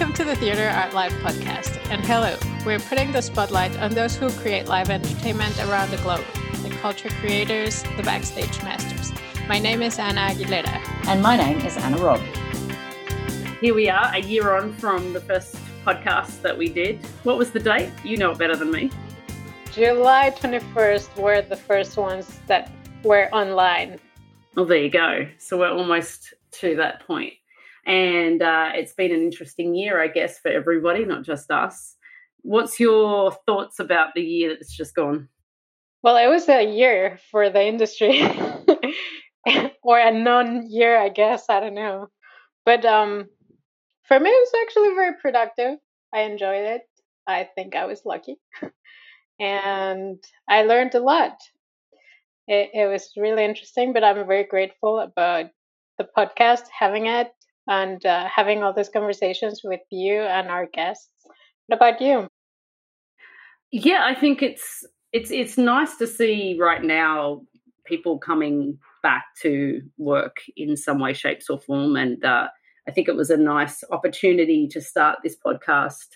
Welcome to the Theatre Art Life podcast. And hello, we're putting the spotlight on those who create live entertainment around the globe the culture creators, the backstage masters. My name is Anna Aguilera. And my name is Anna Robb. Here we are, a year on from the first podcast that we did. What was the date? You know it better than me. July 21st were the first ones that were online. Well, there you go. So we're almost to that point. And uh, it's been an interesting year, I guess, for everybody, not just us. What's your thoughts about the year that's just gone? Well, it was a year for the industry, or a non-year, I guess. I don't know, but um, for me, it was actually very productive. I enjoyed it. I think I was lucky, and I learned a lot. It, it was really interesting, but I'm very grateful about the podcast, having it, and uh, having all these conversations with you and our guests. What about you? Yeah, I think it's it's it's nice to see right now people coming back to work in some way, shapes, or form, and uh, I think it was a nice opportunity to start this podcast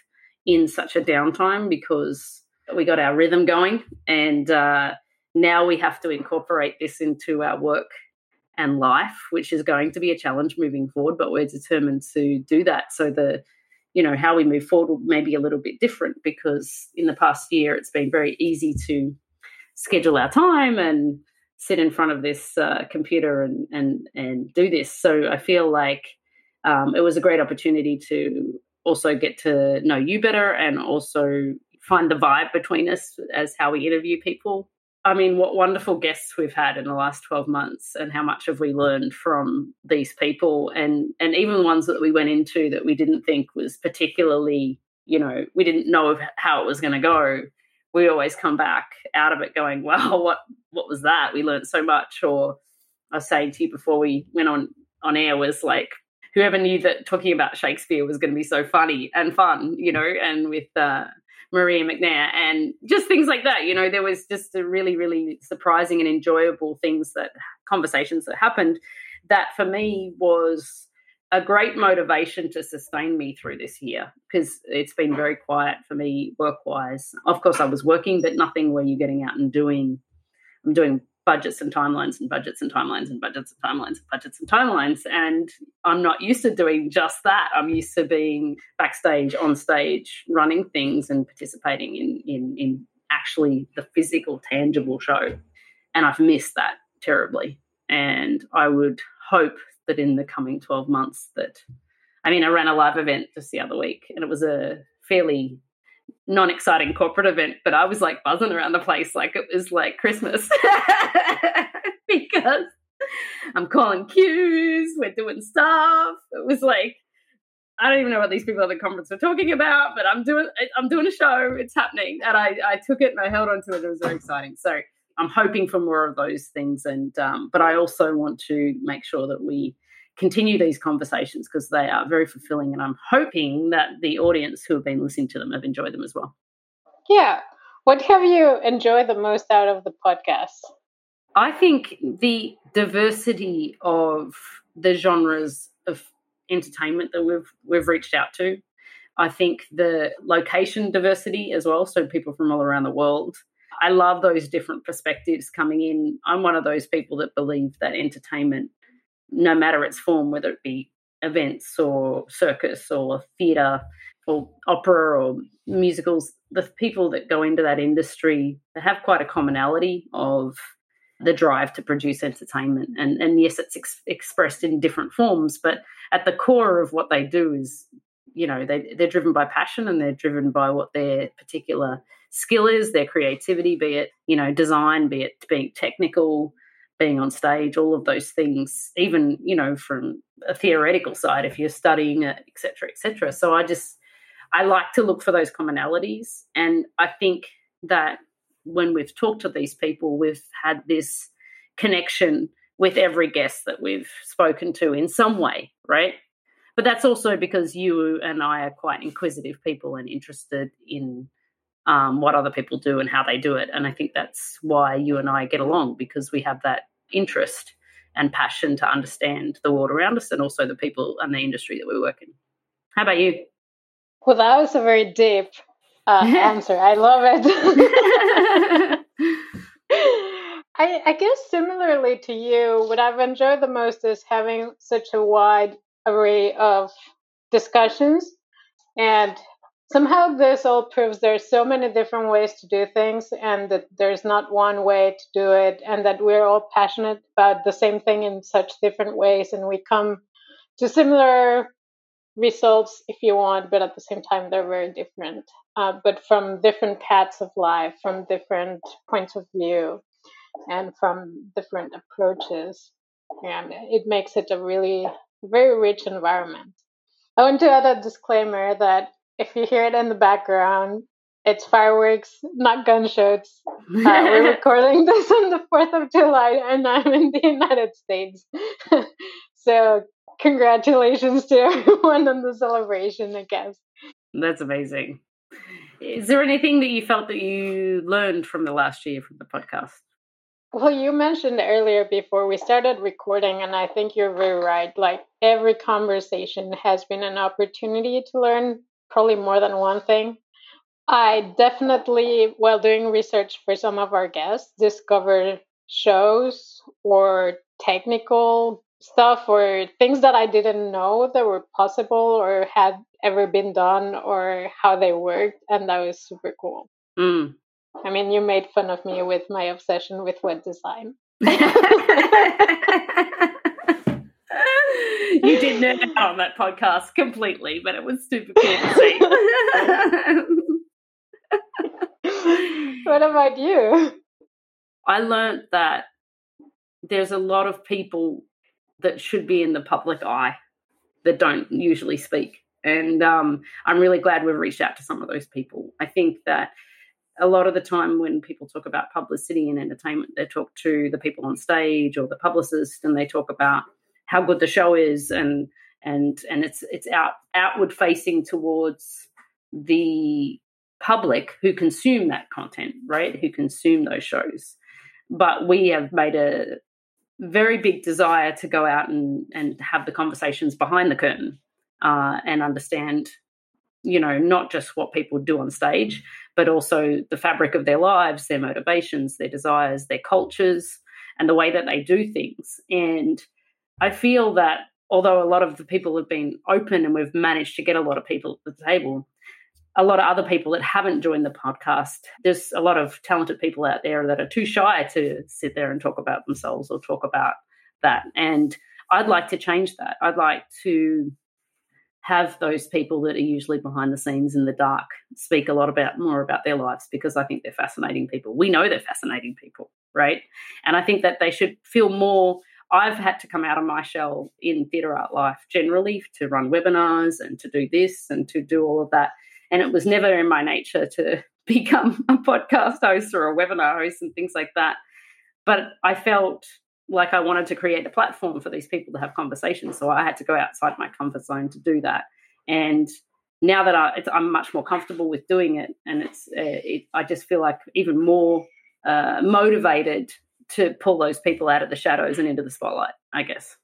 in such a downtime because we got our rhythm going, and uh, now we have to incorporate this into our work and life, which is going to be a challenge moving forward, but we're determined to do that. So the you know how we move forward may be a little bit different because in the past year it's been very easy to schedule our time and sit in front of this uh, computer and and and do this so i feel like um, it was a great opportunity to also get to know you better and also find the vibe between us as how we interview people I mean, what wonderful guests we've had in the last 12 months and how much have we learned from these people and and even ones that we went into that we didn't think was particularly, you know, we didn't know how it was going to go. We always come back out of it going, wow, what what was that? We learned so much. Or I was saying to you before we went on on air was like, whoever knew that talking about Shakespeare was going to be so funny and fun, you know, and with uh, Maria McNair and just things like that. You know, there was just a really, really surprising and enjoyable things that conversations that happened that for me was a great motivation to sustain me through this year because it's been very quiet for me work wise. Of course, I was working, but nothing where you're getting out and doing. I'm doing budgets and timelines and budgets and timelines and budgets and timelines and budgets and timelines. And I'm not used to doing just that. I'm used to being backstage, on stage, running things and participating in in, in actually the physical, tangible show. And I've missed that terribly. And I would hope that in the coming 12 months that I mean, I ran a live event just the other week and it was a fairly non exciting corporate event, but I was like buzzing around the place like it was like Christmas because I'm calling cues, we're doing stuff. It was like, I don't even know what these people at the conference were talking about, but I'm doing I'm doing a show. It's happening, and I, I took it and I held on to it. It was very exciting. So I'm hoping for more of those things, and um, but I also want to make sure that we continue these conversations because they are very fulfilling. And I'm hoping that the audience who have been listening to them have enjoyed them as well. Yeah. What have you enjoyed the most out of the podcast? I think the diversity of the genres of entertainment that we've we've reached out to. I think the location diversity as well, so people from all around the world. I love those different perspectives coming in. I'm one of those people that believe that entertainment no matter its form, whether it be events or circus or theatre or opera or musicals, the people that go into that industry have quite a commonality of the drive to produce entertainment. And, and yes, it's ex- expressed in different forms, but at the core of what they do is, you know, they, they're driven by passion and they're driven by what their particular skill is, their creativity, be it, you know, design, be it being technical, being on stage, all of those things, even, you know, from a theoretical side, if you're studying it, et cetera, et cetera. So I just, I like to look for those commonalities. And I think that when we've talked to these people, we've had this connection with every guest that we've spoken to in some way, right? But that's also because you and I are quite inquisitive people and interested in um, what other people do and how they do it. And I think that's why you and I get along because we have that interest and passion to understand the world around us and also the people and the industry that we work in. How about you? Well, that was a very deep uh, answer. I love it. I, I guess similarly to you, what I've enjoyed the most is having such a wide array of discussions. And somehow this all proves there's so many different ways to do things and that there's not one way to do it and that we're all passionate about the same thing in such different ways and we come to similar results if you want, but at the same time they're very different. Uh, but from different paths of life, from different points of view and from different approaches. And it makes it a really very rich environment. I want to add a disclaimer that if you hear it in the background, it's fireworks, not gunshots. Uh, we're recording this on the 4th of July, and I'm in the United States. so, congratulations to everyone on the celebration, I guess. That's amazing. Is there anything that you felt that you learned from the last year from the podcast? Well, you mentioned earlier before we started recording, and I think you're very right. Like every conversation has been an opportunity to learn probably more than one thing. I definitely, while doing research for some of our guests, discovered shows or technical stuff or things that I didn't know that were possible or had ever been done or how they worked. And that was super cool. Mm. I mean, you made fun of me with my obsession with web design. you did nerd out on that podcast completely, but it was super cool to see. what about you? I learned that there's a lot of people that should be in the public eye that don't usually speak. And um, I'm really glad we've reached out to some of those people. I think that a lot of the time when people talk about publicity and entertainment, they talk to the people on stage or the publicist, and they talk about how good the show is, and and and it's it's out outward facing towards the public who consume that content, right? Who consume those shows. But we have made a very big desire to go out and and have the conversations behind the curtain uh, and understand you know, not just what people do on stage, but also the fabric of their lives, their motivations, their desires, their cultures, and the way that they do things. And I feel that although a lot of the people have been open and we've managed to get a lot of people at the table, a lot of other people that haven't joined the podcast, there's a lot of talented people out there that are too shy to sit there and talk about themselves or talk about that. And I'd like to change that. I'd like to have those people that are usually behind the scenes in the dark speak a lot about more about their lives because I think they're fascinating people. We know they're fascinating people, right? And I think that they should feel more. I've had to come out of my shell in theatre art life generally to run webinars and to do this and to do all of that. And it was never in my nature to become a podcast host or a webinar host and things like that. But I felt like I wanted to create a platform for these people to have conversations. So I had to go outside my comfort zone to do that. And now that I, am much more comfortable with doing it, and it's, uh, it, I just feel like even more uh, motivated to pull those people out of the shadows and into the spotlight. I guess.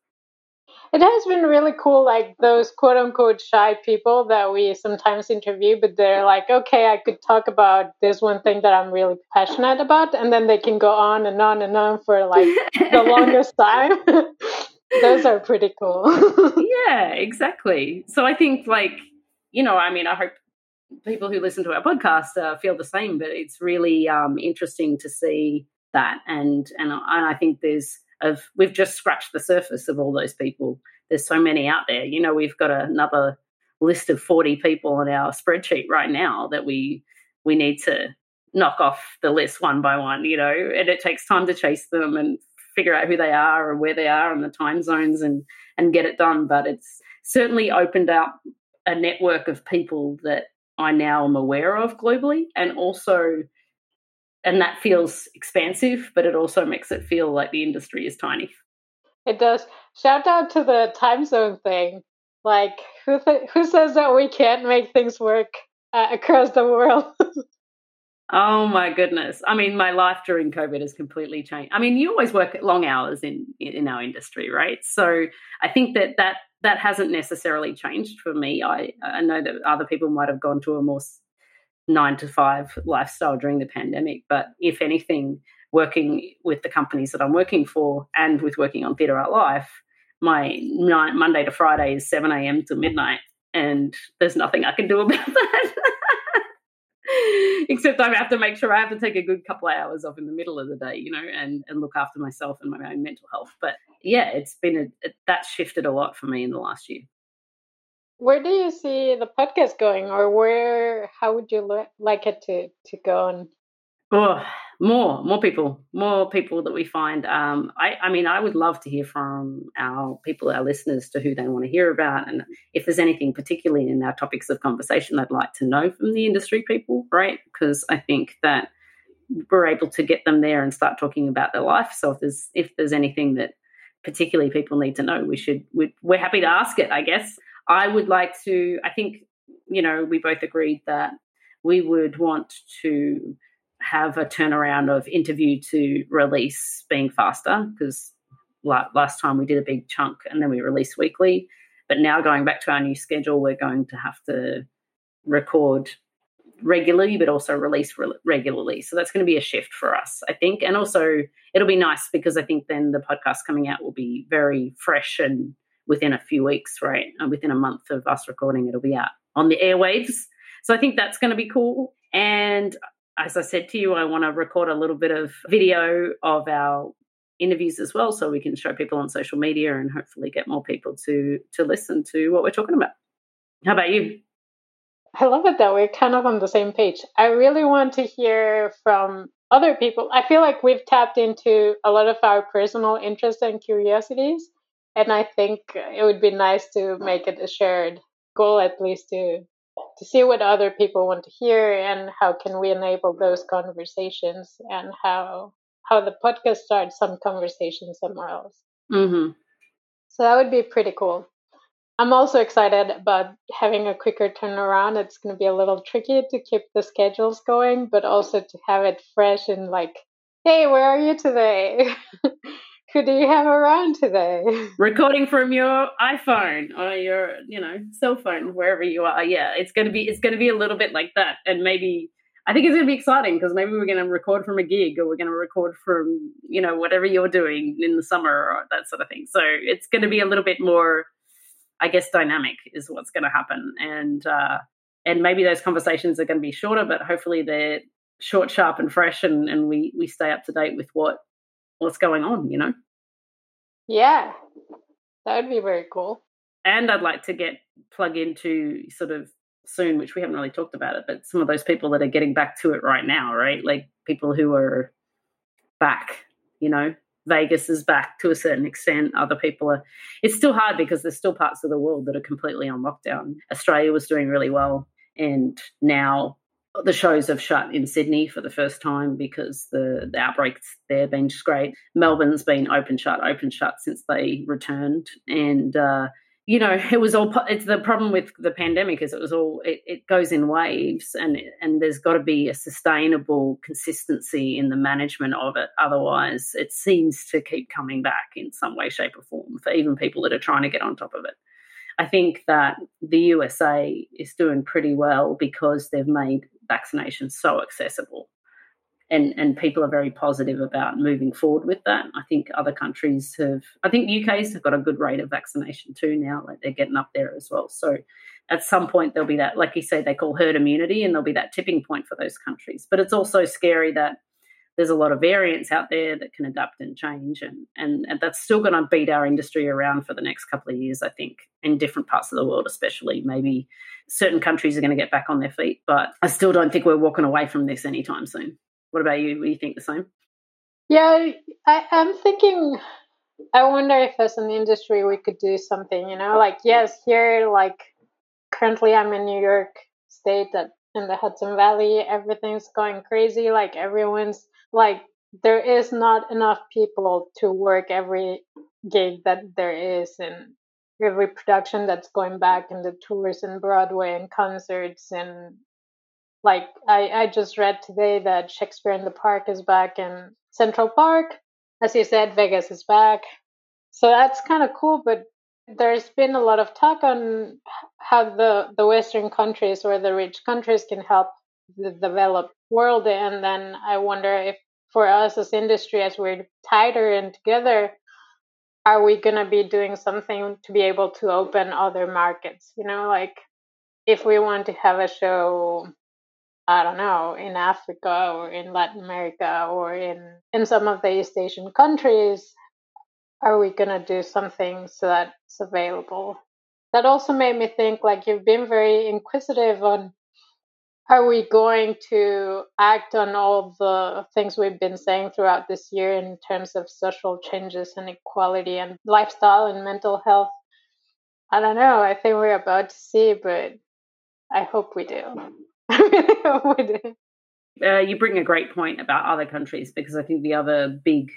It has been really cool like those quote unquote shy people that we sometimes interview but they're like okay i could talk about this one thing that i'm really passionate about and then they can go on and on and on for like the longest time. Those are pretty cool. Yeah exactly. So i think like you know i mean i hope people who listen to our podcast uh, feel the same but it's really um, interesting to see that and and, and i think there's of we've just scratched the surface of all those people. There's so many out there. You know, we've got another list of 40 people on our spreadsheet right now that we we need to knock off the list one by one, you know, and it takes time to chase them and figure out who they are and where they are and the time zones and and get it done. But it's certainly opened up a network of people that I now am aware of globally and also and that feels expansive, but it also makes it feel like the industry is tiny. It does. Shout out to the time zone thing. Like, who th- who says that we can't make things work uh, across the world? oh my goodness! I mean, my life during COVID has completely changed. I mean, you always work long hours in in our industry, right? So I think that that that hasn't necessarily changed for me. I, I know that other people might have gone to a more nine to five lifestyle during the pandemic, but if anything, working with the companies that I'm working for and with working on Theatre Art Life, my Monday to Friday is 7 a.m. to midnight, and there's nothing I can do about that. Except I have to make sure I have to take a good couple of hours off in the middle of the day, you know, and, and look after myself and my own mental health. But yeah, it's been a, that's shifted a lot for me in the last year. Where do you see the podcast going, or where? How would you like it to to go? And oh, more more people more people that we find um, I, I mean i would love to hear from our people our listeners to who they want to hear about and if there's anything particularly in our topics of conversation they'd like to know from the industry people right because i think that we're able to get them there and start talking about their life so if there's if there's anything that particularly people need to know we should we we're happy to ask it i guess i would like to i think you know we both agreed that we would want to have a turnaround of interview to release being faster because last time we did a big chunk and then we released weekly. But now going back to our new schedule, we're going to have to record regularly, but also release re- regularly. So that's going to be a shift for us, I think. And also, it'll be nice because I think then the podcast coming out will be very fresh and within a few weeks, right? And within a month of us recording, it'll be out on the airwaves. So I think that's going to be cool. And as I said to you, I want to record a little bit of video of our interviews as well so we can show people on social media and hopefully get more people to to listen to what we're talking about. How about you? I love it that we're kind of on the same page. I really want to hear from other people. I feel like we've tapped into a lot of our personal interests and curiosities. And I think it would be nice to make it a shared goal, at least to to see what other people want to hear and how can we enable those conversations and how how the podcast starts some conversation somewhere else. Mm-hmm. So that would be pretty cool. I'm also excited about having a quicker turnaround. It's going to be a little tricky to keep the schedules going, but also to have it fresh and like, hey, where are you today? Who do you have around today? Recording from your iPhone or your, you know, cell phone, wherever you are. Yeah, it's gonna be it's gonna be a little bit like that, and maybe I think it's gonna be exciting because maybe we're gonna record from a gig or we're gonna record from you know whatever you're doing in the summer or that sort of thing. So it's gonna be a little bit more, I guess, dynamic is what's gonna happen, and uh, and maybe those conversations are gonna be shorter, but hopefully they're short, sharp, and fresh, and and we we stay up to date with what what's going on, you know? Yeah, that would be very cool. And I'd like to get plug into sort of soon, which we haven't really talked about it, but some of those people that are getting back to it right now, right? Like people who are back, you know, Vegas is back to a certain extent. Other people are, it's still hard because there's still parts of the world that are completely on lockdown. Australia was doing really well. And now the shows have shut in Sydney for the first time because the, the outbreaks there have been just great. Melbourne's been open shut, open shut since they returned, and uh, you know it was all. It's the problem with the pandemic is it was all. It, it goes in waves, and and there's got to be a sustainable consistency in the management of it. Otherwise, it seems to keep coming back in some way, shape, or form for even people that are trying to get on top of it. I think that the USA is doing pretty well because they've made vaccination so accessible. And, and people are very positive about moving forward with that. I think other countries have, I think UK's have got a good rate of vaccination too now. Like they're getting up there as well. So at some point there'll be that, like you say, they call herd immunity, and there'll be that tipping point for those countries. But it's also scary that there's a lot of variants out there that can adapt and change and and, and that's still going to beat our industry around for the next couple of years i think in different parts of the world especially. Maybe certain countries are going to get back on their feet but i still don't think we're walking away from this anytime soon. What about you? Do you think the same? Yeah I, i'm thinking i wonder if as an industry we could do something you know like yes here like currently i'm in new york state that in the hudson valley everything's going crazy like everyone's like there is not enough people to work every gig that there is and every production that's going back and the tours and Broadway and concerts and like I, I just read today that Shakespeare in the Park is back in Central Park. As you said, Vegas is back. So that's kind of cool, but there's been a lot of talk on how the, the Western countries or the rich countries can help the developed world. And then I wonder if for us as industry, as we're tighter and together, are we going to be doing something to be able to open other markets? You know, like if we want to have a show, I don't know, in Africa or in Latin America or in, in some of the East Asian countries, are we going to do something so that's available? That also made me think like you've been very inquisitive on are we going to act on all the things we've been saying throughout this year in terms of social changes and equality and lifestyle and mental health? I don't know. I think we're about to see, but I hope we do. I really hope we do. Uh, you bring a great point about other countries because I think the other big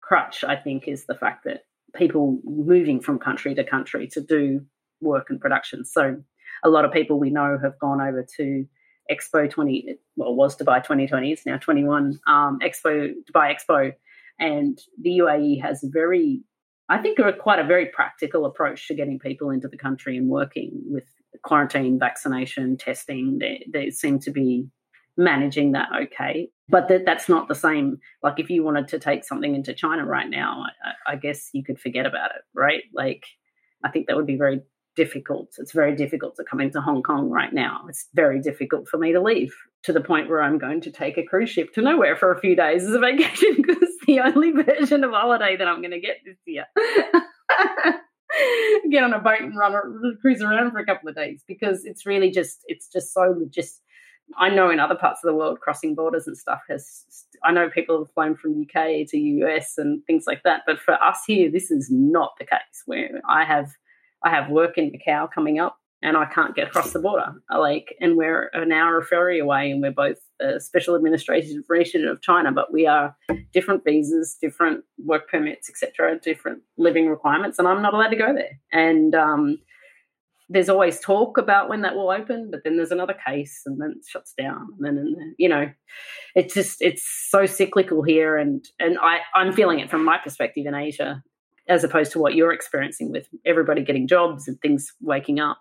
crutch, I think, is the fact that people moving from country to country to do work and production. So a lot of people we know have gone over to Expo 20, well, was Dubai 2020, it's now 21, um, Expo, Dubai Expo. And the UAE has a very, I think, a, quite a very practical approach to getting people into the country and working with quarantine, vaccination, testing. They, they seem to be managing that okay. But that, that's not the same. Like if you wanted to take something into China right now, I, I guess you could forget about it, right? Like I think that would be very difficult. It's very difficult to come into Hong Kong right now. It's very difficult for me to leave to the point where I'm going to take a cruise ship to nowhere for a few days as a vacation because it's the only version of holiday that I'm going to get this year. get on a boat and run cruise around for a couple of days because it's really just it's just so just I know in other parts of the world crossing borders and stuff has I know people have flown from UK to US and things like that but for us here this is not the case where I have I have work in Macau coming up and I can't get across the border. Like, and we're an hour of ferry away, and we're both a special administrative region of China, but we are different visas, different work permits, etc., different living requirements, and I'm not allowed to go there. And um, there's always talk about when that will open, but then there's another case, and then it shuts down, and then you know, it's just it's so cyclical here, and and I I'm feeling it from my perspective in Asia as opposed to what you're experiencing with everybody getting jobs and things waking up.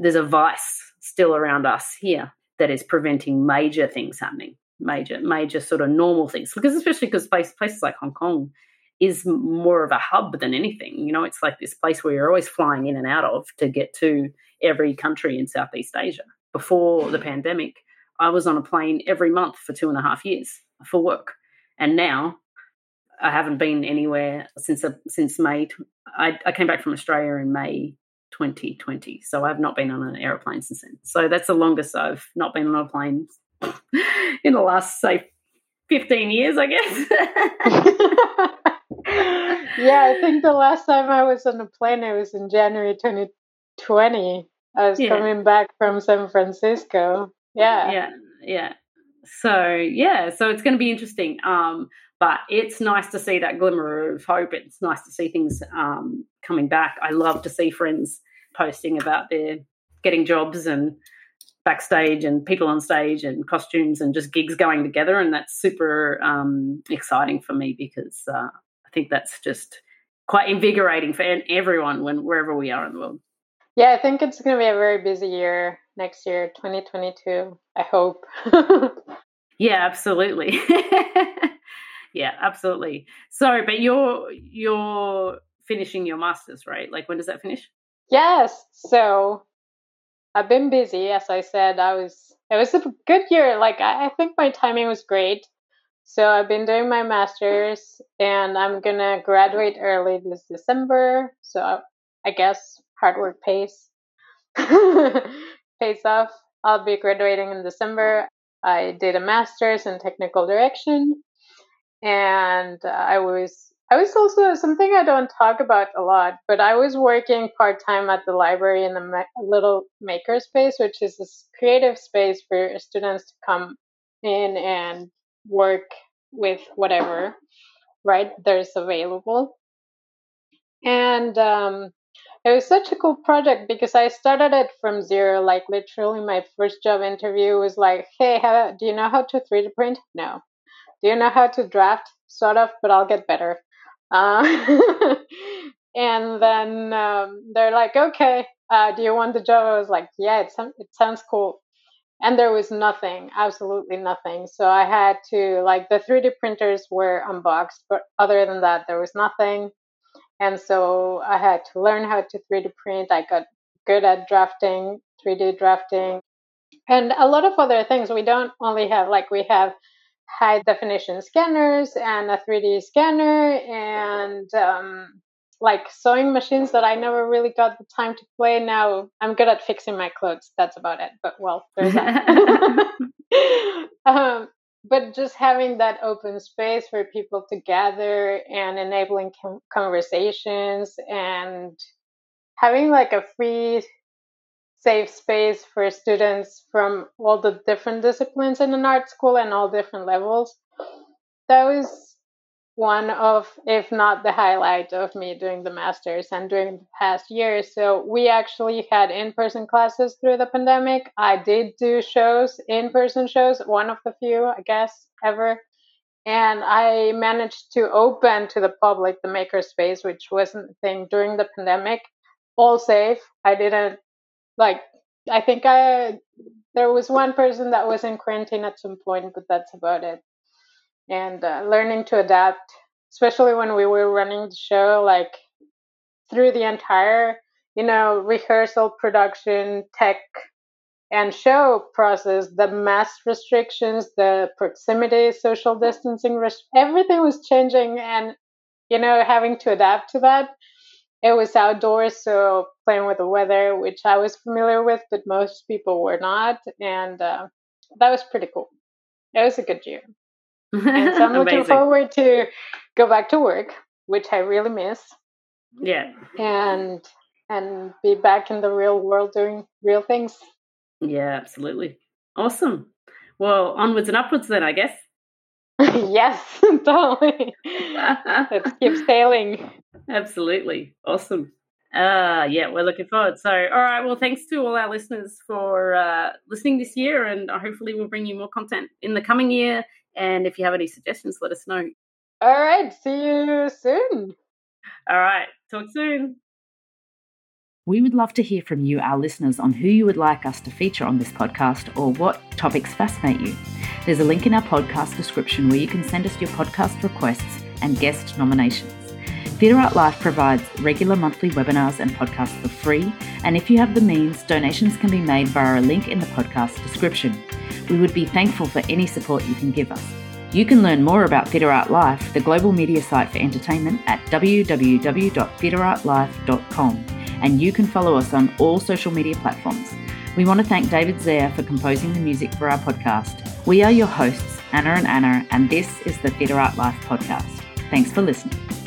There's a vice still around us here that is preventing major things happening, major, major sort of normal things. Because especially because places like Hong Kong is more of a hub than anything. You know, it's like this place where you're always flying in and out of to get to every country in Southeast Asia. Before the pandemic, I was on a plane every month for two and a half years for work. And now I haven't been anywhere since uh, since May. I, I came back from Australia in May 2020, so I've not been on an aeroplane since then. So that's the longest I've not been on a plane in the last say 15 years, I guess. yeah, I think the last time I was on a plane, it was in January 2020. I was yeah. coming back from San Francisco. Yeah. Yeah. Yeah. So yeah, so it's going to be interesting. Um, but it's nice to see that glimmer of hope. It's nice to see things um, coming back. I love to see friends posting about their getting jobs and backstage and people on stage and costumes and just gigs going together. And that's super um, exciting for me because uh, I think that's just quite invigorating for everyone when wherever we are in the world. Yeah, I think it's going to be a very busy year next year, 2022. I hope. yeah, absolutely. yeah, absolutely. So, but you're you're finishing your masters, right? Like, when does that finish? Yes. So, I've been busy. As I said, I was. It was a good year. Like, I, I think my timing was great. So I've been doing my masters, and I'm gonna graduate early this December. So I guess hard work pays pays off. I'll be graduating in December. I did a master's in technical direction, and uh, I was I was also something I don't talk about a lot, but I was working part time at the library in the ma- little makerspace, which is this creative space for students to come in and work with whatever, right? There's available, and um, it was such a cool project because I started it from zero. Like literally, my first job interview was like, "Hey, how, do you know how to 3D print?" No do you know how to draft? Sort of, but I'll get better. Uh, And then um, they're like, okay, uh, do you want the job? I was like, yeah, it, it sounds cool. And there was nothing, absolutely nothing. So I had to, like, the 3D printers were unboxed, but other than that, there was nothing. And so I had to learn how to 3D print. I got good at drafting, 3D drafting, and a lot of other things. We don't only have, like, we have high definition scanners and a 3D scanner and um, like sewing machines that I never really got the time to play. Now I'm good at fixing my clothes. That's about it. But well, there's that. um, but just having that open space for people to gather and enabling com- conversations and having like a free safe space for students from all the different disciplines in an art school and all different levels that was one of, if not the highlight of me doing the masters and during the past year. So we actually had in-person classes through the pandemic. I did do shows, in-person shows, one of the few, I guess, ever. And I managed to open to the public the makerspace, which wasn't a thing during the pandemic. All safe. I didn't like. I think I there was one person that was in quarantine at some point, but that's about it and uh, learning to adapt, especially when we were running the show, like through the entire, you know, rehearsal, production, tech, and show process, the mass restrictions, the proximity, social distancing, everything was changing, and you know, having to adapt to that. It was outdoors, so playing with the weather, which I was familiar with, but most people were not, and uh, that was pretty cool. It was a good year and so I'm looking forward to go back to work, which I really miss. Yeah. And and be back in the real world doing real things. Yeah, absolutely. Awesome. Well, onwards and upwards then, I guess. yes, totally. Let's keep sailing. Absolutely. Awesome. Uh, yeah, we're looking forward. So, all right. Well, thanks to all our listeners for uh, listening this year, and hopefully, we'll bring you more content in the coming year. And if you have any suggestions, let us know. All right. See you soon. All right. Talk soon. We would love to hear from you, our listeners, on who you would like us to feature on this podcast or what topics fascinate you. There's a link in our podcast description where you can send us your podcast requests and guest nominations. Theatre Art Life provides regular monthly webinars and podcasts for free, and if you have the means, donations can be made via a link in the podcast description. We would be thankful for any support you can give us. You can learn more about Theatre Art Life, the global media site for entertainment, at www.theatreartlife.com, and you can follow us on all social media platforms. We want to thank David Zayer for composing the music for our podcast. We are your hosts, Anna and Anna, and this is the Theatre Art Life podcast. Thanks for listening.